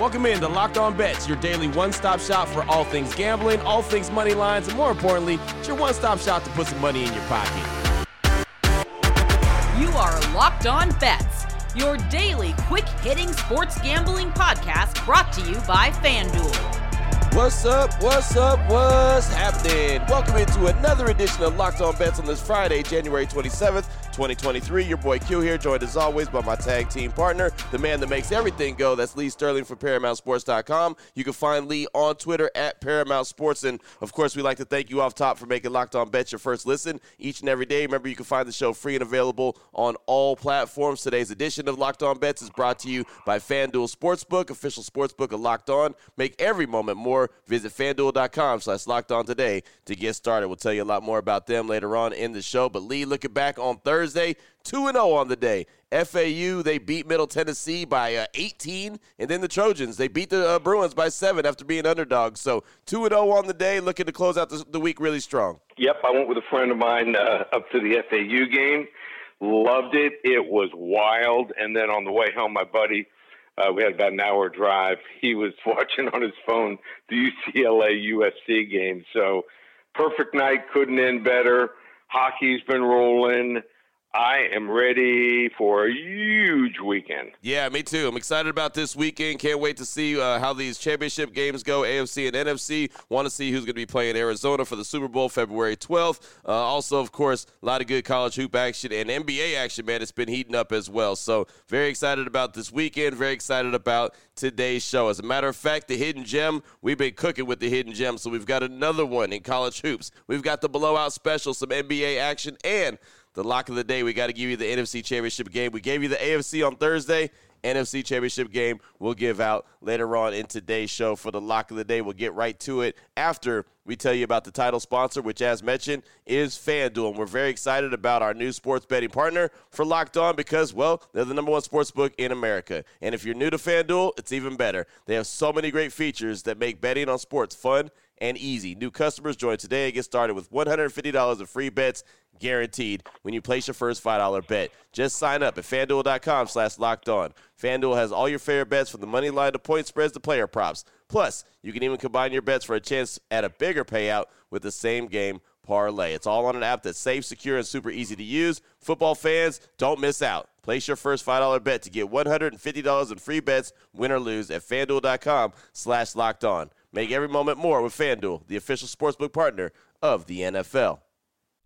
Welcome in to Locked On Bets, your daily one stop shop for all things gambling, all things money lines, and more importantly, it's your one stop shop to put some money in your pocket. You are Locked On Bets, your daily quick hitting sports gambling podcast brought to you by FanDuel. What's up? What's up? What's happening? Welcome into another edition of Locked On Bets on this Friday, January 27th, 2023. Your boy Q here, joined as always by my tag team partner, the man that makes everything go. That's Lee Sterling from ParamountSports.com. You can find Lee on Twitter at Paramount Sports. And of course, we'd like to thank you off top for making Locked On Bets your first listen each and every day. Remember, you can find the show free and available on all platforms. Today's edition of Locked On Bets is brought to you by FanDuel Sportsbook, official sportsbook of Locked On. Make every moment more, visit fanduel.com slash locked on today to get started. We'll tell you a lot more about them later on in the show. But Lee, looking back on Thursday, 2 0 on the day. FAU, they beat Middle Tennessee by uh, 18. And then the Trojans, they beat the uh, Bruins by 7 after being underdogs. So 2 0 on the day, looking to close out the, the, week really strong. Yep, I went with a friend of mine uh, up to the FAU game. Loved it. It was wild. And then on the way home, my buddy uh, we had about an hour drive. He was watching on his phone the UCLA USC game. So perfect night, couldn't end better. Hockey's been rolling. I am ready for a huge weekend. Yeah, me too. I'm excited about this weekend. Can't wait to see uh, how these championship games go, AFC and NFC. Want to see who's going to be playing Arizona for the Super Bowl February 12th. Uh, also, of course, a lot of good college hoop action and NBA action, man. It's been heating up as well. So, very excited about this weekend. Very excited about today's show. As a matter of fact, the hidden gem, we've been cooking with the hidden gem. So, we've got another one in college hoops. We've got the blowout special, some NBA action, and the lock of the day. We got to give you the NFC Championship game. We gave you the AFC on Thursday. NFC Championship game we'll give out later on in today's show for the lock of the day. We'll get right to it after we tell you about the title sponsor, which, as mentioned, is FanDuel. And we're very excited about our new sports betting partner for Locked On because, well, they're the number one sports book in America. And if you're new to FanDuel, it's even better. They have so many great features that make betting on sports fun and easy. New customers join today and get started with $150 of free bets guaranteed when you place your first $5 bet. Just sign up at fanduel.com slash locked on. FanDuel has all your favorite bets from the money line to point spreads to player props. Plus, you can even combine your bets for a chance at a bigger payout with the same game parlay. It's all on an app that's safe, secure, and super easy to use. Football fans, don't miss out. Place your first $5 bet to get $150 in free bets, win or lose, at fanduel.com slash locked on. Make every moment more with FanDuel, the official sportsbook partner of the NFL.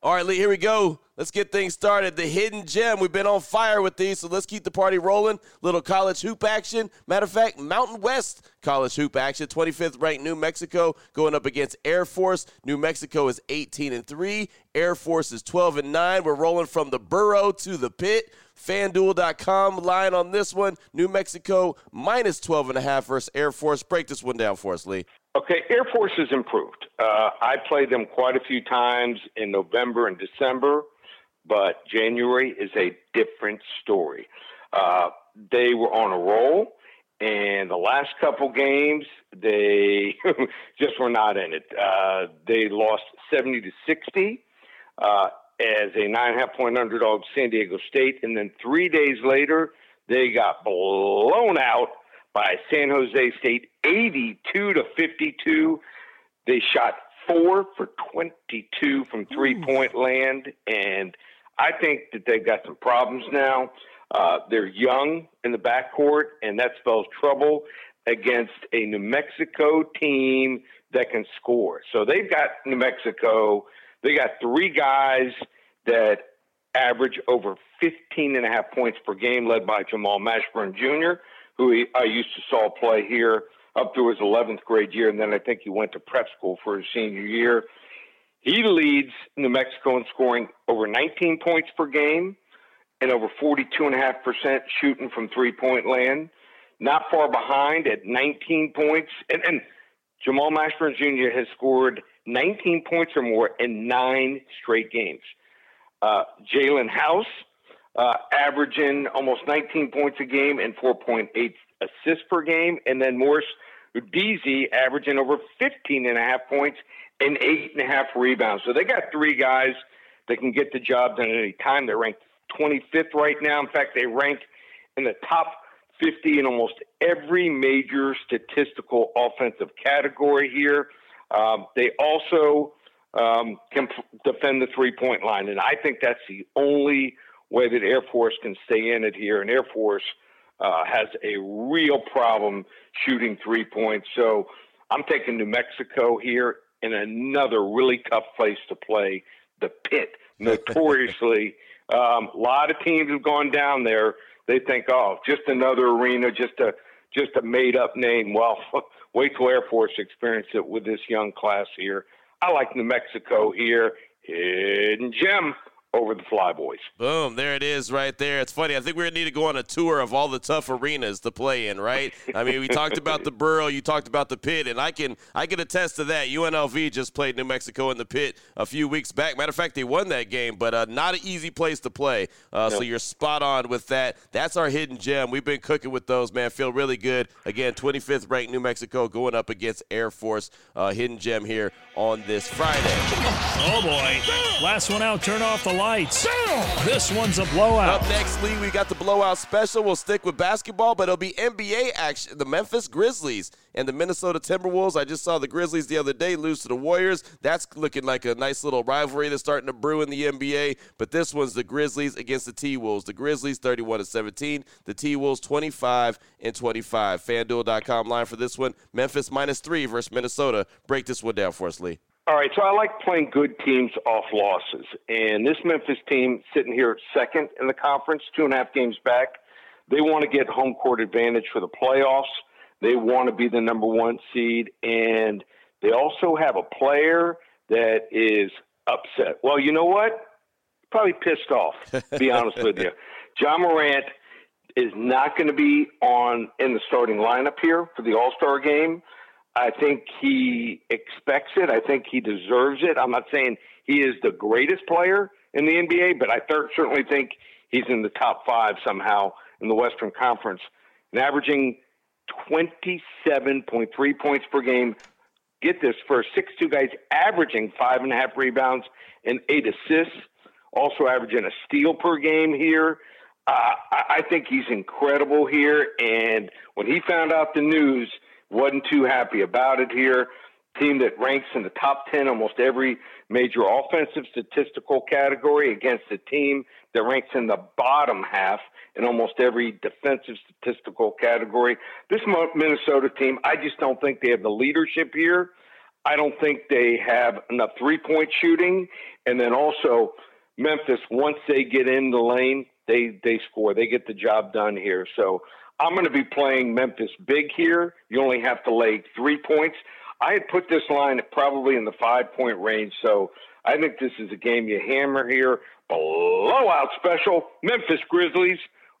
All right, Lee, here we go. Let's get things started. The hidden gem. We've been on fire with these, so let's keep the party rolling. Little college hoop action. Matter of fact, Mountain West college hoop action. 25th ranked New Mexico going up against Air Force. New Mexico is 18 and 3. Air Force is 12 and 9. We're rolling from the burrow to the pit. FanDuel.com line on this one. New Mexico minus 12 and a half versus Air Force. Break this one down for us, Lee. Okay, Air Force has improved. Uh, I played them quite a few times in November and December, but January is a different story. Uh, they were on a roll, and the last couple games they just were not in it. Uh, they lost seventy to sixty uh, as a nine and a half point underdog, San Diego State, and then three days later they got blown out by San Jose State 82 to 52. They shot four for 22 from three point land. And I think that they've got some problems now. Uh, they're young in the backcourt, and that spells trouble. against a New Mexico team that can score. So they've got New Mexico, they got three guys that average over 15 and a half points per game, led by Jamal Mashburn Jr., who he, I used to saw play here up through his 11th grade year, and then I think he went to prep school for his senior year. He leads New Mexico in scoring over 19 points per game and over 42.5% shooting from three point land. Not far behind at 19 points. And, and Jamal Mashburn Jr. has scored 19 points or more in nine straight games. Uh, Jaelen House, uh, averaging almost 19 points a game and 4.8 assists per game. And then Morris Udeze averaging over 15 and a half points and eight and a half rebounds. So they got three guys that can get the job done at any time. They're ranked 25th right now. In fact, they rank in the top 50 in almost every major statistical offensive category here. Um, they also um, can defend the three point line, and I think that's the only way that Air Force can stay in it here. And Air Force uh, has a real problem shooting three points. So I'm taking New Mexico here in another really tough place to play, the Pit. Notoriously, um, a lot of teams have gone down there. They think, oh, just another arena, just a just a made up name. Well, wait till Air Force experience it with this young class here. I like New Mexico here. Hidden gem over the Flyboys. Boom, there it is right there. It's funny. I think we're going to need to go on a tour of all the tough arenas to play in, right? I mean, we talked about the Burrow, you talked about the Pit, and I can I can attest to that. UNLV just played New Mexico in the Pit a few weeks back. Matter of fact, they won that game, but uh, not an easy place to play. Uh, So you're spot on with that. That's our hidden gem. We've been cooking with those, man. Feel really good. Again, 25th ranked New Mexico going up against Air Force. Uh, hidden gem here on this Friday. Oh boy. Last one out, turn off the lights. This one's a blowout. Up next, Lee, we got the blowout special. We'll stick with basketball, but it'll be NBA action. The Memphis Grizzlies and the Minnesota Timberwolves. I just saw the Grizzlies the other day lose to the Warriors. That's looking like a nice little rivalry that's starting to brew in the NBA. But this one's the Grizzlies against the T Wolves. The Grizzlies 31 to 17. The T Wolves 25 and 25. FanDuel.com line for this one. Memphis minus three versus Minnesota. Break this one down for us, Lee. All right, so I like playing good teams off losses. And this Memphis team sitting here at second in the conference, two and a half games back, they want to get home court advantage for the playoffs. They want to be the number one seed. And they also have a player that is upset. Well, you know what? Probably pissed off, to be honest with you. Ja Morant is not going to be on in the starting lineup here for the All Star game. I think he expects it. I think he deserves it. I'm not saying he is the greatest player in the NBA, but I th- certainly think he's in the top five somehow in the Western Conference and averaging 27.3 points per game. Get this for six two guys averaging five and a half rebounds and eight assists, also averaging a steal per game here. Uh, I think he's incredible here. And when he found out the news, wasn't too happy about it here. Team that ranks in the top 10 almost every major offensive statistical category against a team that ranks in the bottom half in almost every defensive statistical category. This Minnesota team, I just don't think they have the leadership here. I don't think they have enough three point shooting. And then also, Memphis, once they get in the lane, they, they score. They get the job done here. So I'm going to be playing Memphis big here. You only have to lay three points. I had put this line probably in the five point range, so I think this is a game you hammer here. Blowout special, Memphis Grizzlies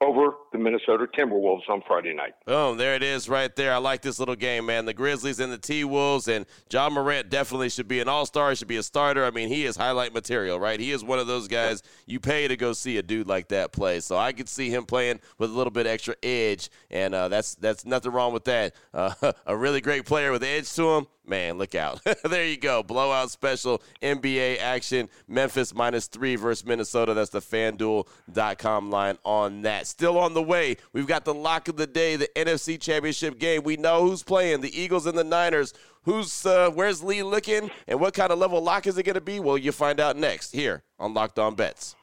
over the Minnesota Timberwolves on Friday night. Boom, there it is right there. I like this little game, man. The Grizzlies and the T Wolves, and Ja Morant definitely should be an all star, should be a starter. I mean, he is highlight material, right? He is one of those guys you pay to go see a dude like that play. So I could see him playing with a little bit extra edge, and uh, that's that's nothing wrong with that. Uh, a really great player with edge to him man, look out. there you go. Blowout special NBA action. Memphis minus three versus Minnesota. That's the fanduel.com line on that. Still on the way. We've got the lock of the day, the NFC Championship game. We know who's playing the Eagles and the Niners. Who's uh, where's Lee looking and what kind of level lock is it going to be? Well, you find out next here on Locked On Bets.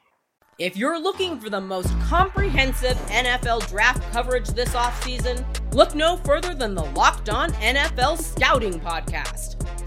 If you're looking for the most comprehensive NFL draft coverage this offseason, Look no further than the Locked On NFL Scouting Podcast.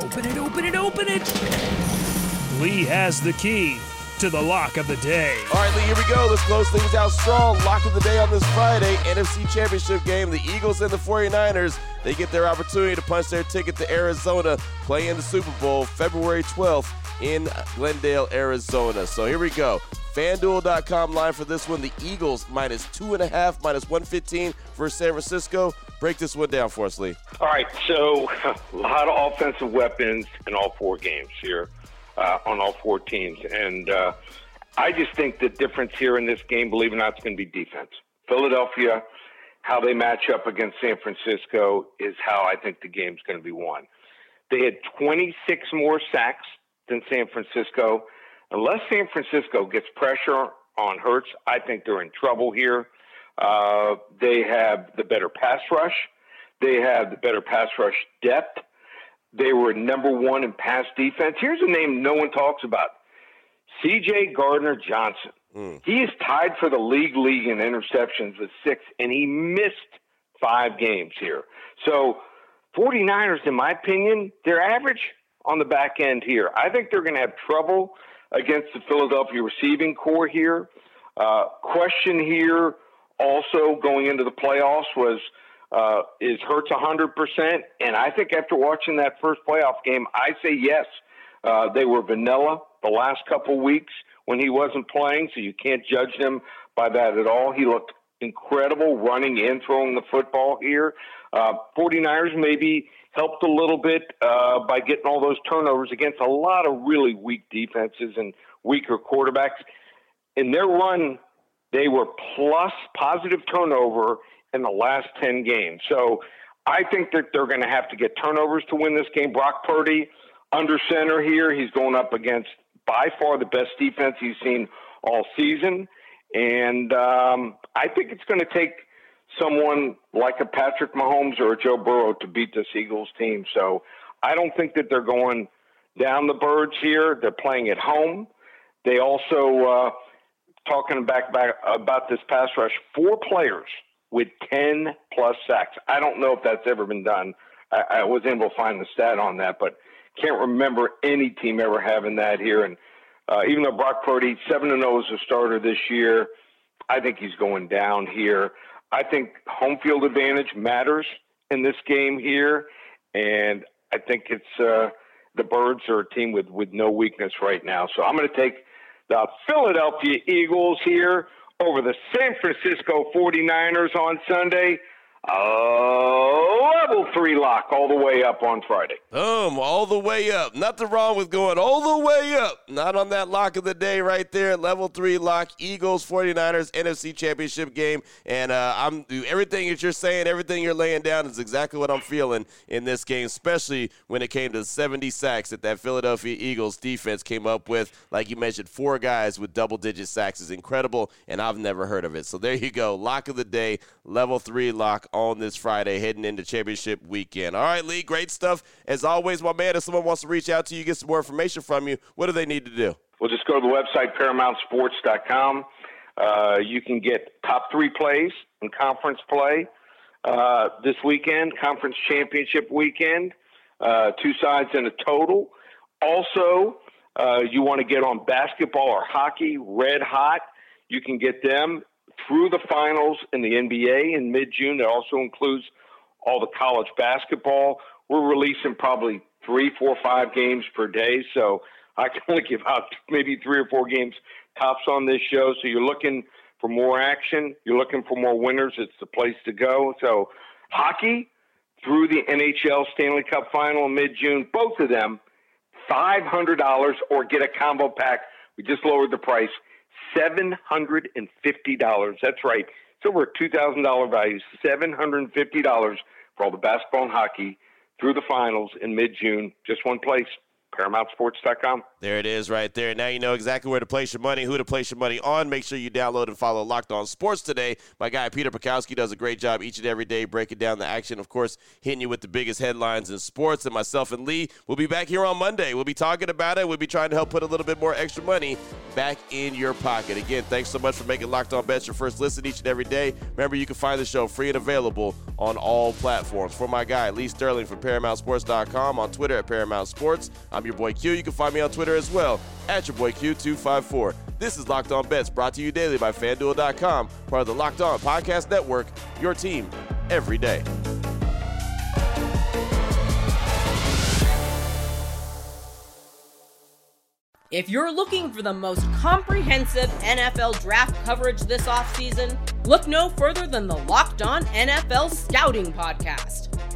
Open it, open it, open it. Lee has the key to the lock of the day. All right, Lee, here we go. Let's close things out strong. Lock of the day on this Friday, NFC Championship game. The Eagles and the 49ers, they get their opportunity to punch their ticket to Arizona, play in the Super Bowl February 12th in Glendale, Arizona. So here we go. FanDuel.com line for this one. The Eagles minus two and a half, minus 115 for San Francisco. Break this one down for us, Lee. All right, so a lot of offensive weapons in all four games here uh, on all four teams. And uh, I just think the difference here in this game, believe it or not, is going to be defense. Philadelphia, how they match up against San Francisco is how I think the game's going to be won. They had 26 more sacks than San Francisco. Unless San Francisco gets pressure on Hurts, I think they're in trouble here. Uh, they have the better pass rush. They have the better pass rush depth. They were number one in pass defense. Here's a name no one talks about CJ Gardner Johnson. Mm. He is tied for the league league in interceptions with six, and he missed five games here. So, 49ers, in my opinion, they're average on the back end here. I think they're going to have trouble against the Philadelphia receiving corps here. Uh, question here also going into the playoffs was uh, is Hurts 100%? And I think after watching that first playoff game, I say yes. Uh, they were vanilla the last couple weeks when he wasn't playing, so you can't judge them by that at all. He looked incredible running and throwing the football here. Uh, 49ers maybe helped a little bit uh, by getting all those turnovers against a lot of really weak defenses and weaker quarterbacks. In their run, they were plus positive turnover in the last 10 games. So I think that they're going to have to get turnovers to win this game. Brock Purdy under center here. He's going up against by far the best defense he's seen all season. And um, I think it's going to take someone like a Patrick Mahomes or a Joe Burrow to beat this Eagles team. So I don't think that they're going down the birds here. They're playing at home. They also uh, talking back, back about this pass rush. Four players with 10 plus sacks. I don't know if that's ever been done. I, I was able to find the stat on that, but can't remember any team ever having that here. And uh, even though Brock Purdy seven and zero oh as a starter this year, I think he's going down here. I think home field advantage matters in this game here, and I think it's uh, the Birds are a team with with no weakness right now. So I'm going to take the Philadelphia Eagles here over the San Francisco 49ers on Sunday. Uh, level three lock all the way up on Friday. Boom, all the way up. Nothing wrong with going all the way up. Not on that lock of the day right there. Level three lock, Eagles, 49ers, NFC Championship game. And uh, I'm everything that you're saying, everything you're laying down is exactly what I'm feeling in this game, especially when it came to 70 sacks that that Philadelphia Eagles defense came up with. Like you mentioned, four guys with double digit sacks is incredible, and I've never heard of it. So there you go. Lock of the day, level three lock on this Friday, heading into championship weekend. All right, Lee, great stuff. As always, my man, if someone wants to reach out to you, get some more information from you, what do they need to do? Well, just go to the website, ParamountSports.com. Uh, you can get top three plays in conference play uh, this weekend, conference championship weekend, uh, two sides in a total. Also, uh, you want to get on basketball or hockey, red hot. You can get them through the finals in the NBA in mid June. That also includes all the college basketball. We're releasing probably three, four, five games per day. So I can only give out maybe three or four games tops on this show. So you're looking for more action. You're looking for more winners. It's the place to go. So hockey through the NHL Stanley Cup final in mid June, both of them, $500 or get a combo pack. We just lowered the price $750. That's right, It's over a $2,000 value, $750 for all the basketball and hockey through the finals in mid June. Just one place, ParamountSports.com. There it is right there. Now you know exactly where to place your money, who to place your money on. Make sure you download and follow Locked On Sports today. My guy Peter Bukowski does a great job each and every day breaking down the action. Of course, hitting you with the biggest headlines in sports. And myself and Lee will be back here on Monday. We'll be talking about it. We'll be trying to help put a little bit more extra money back in your pocket. Again, thanks so much for making Locked On Bets your first listen each and every day. Remember, you can find the show free and available on all platforms. For my guy Lee Sterling from ParamountSports.com on Twitter at Paramount Sports. I'm your boy Q. You can find me on Twitter as well at your boy Q254. This is Locked On Bets brought to you daily by FanDuel.com, part of the Locked On Podcast Network, your team every day. If you're looking for the most comprehensive NFL draft coverage this offseason, look no further than the Locked On NFL Scouting Podcast.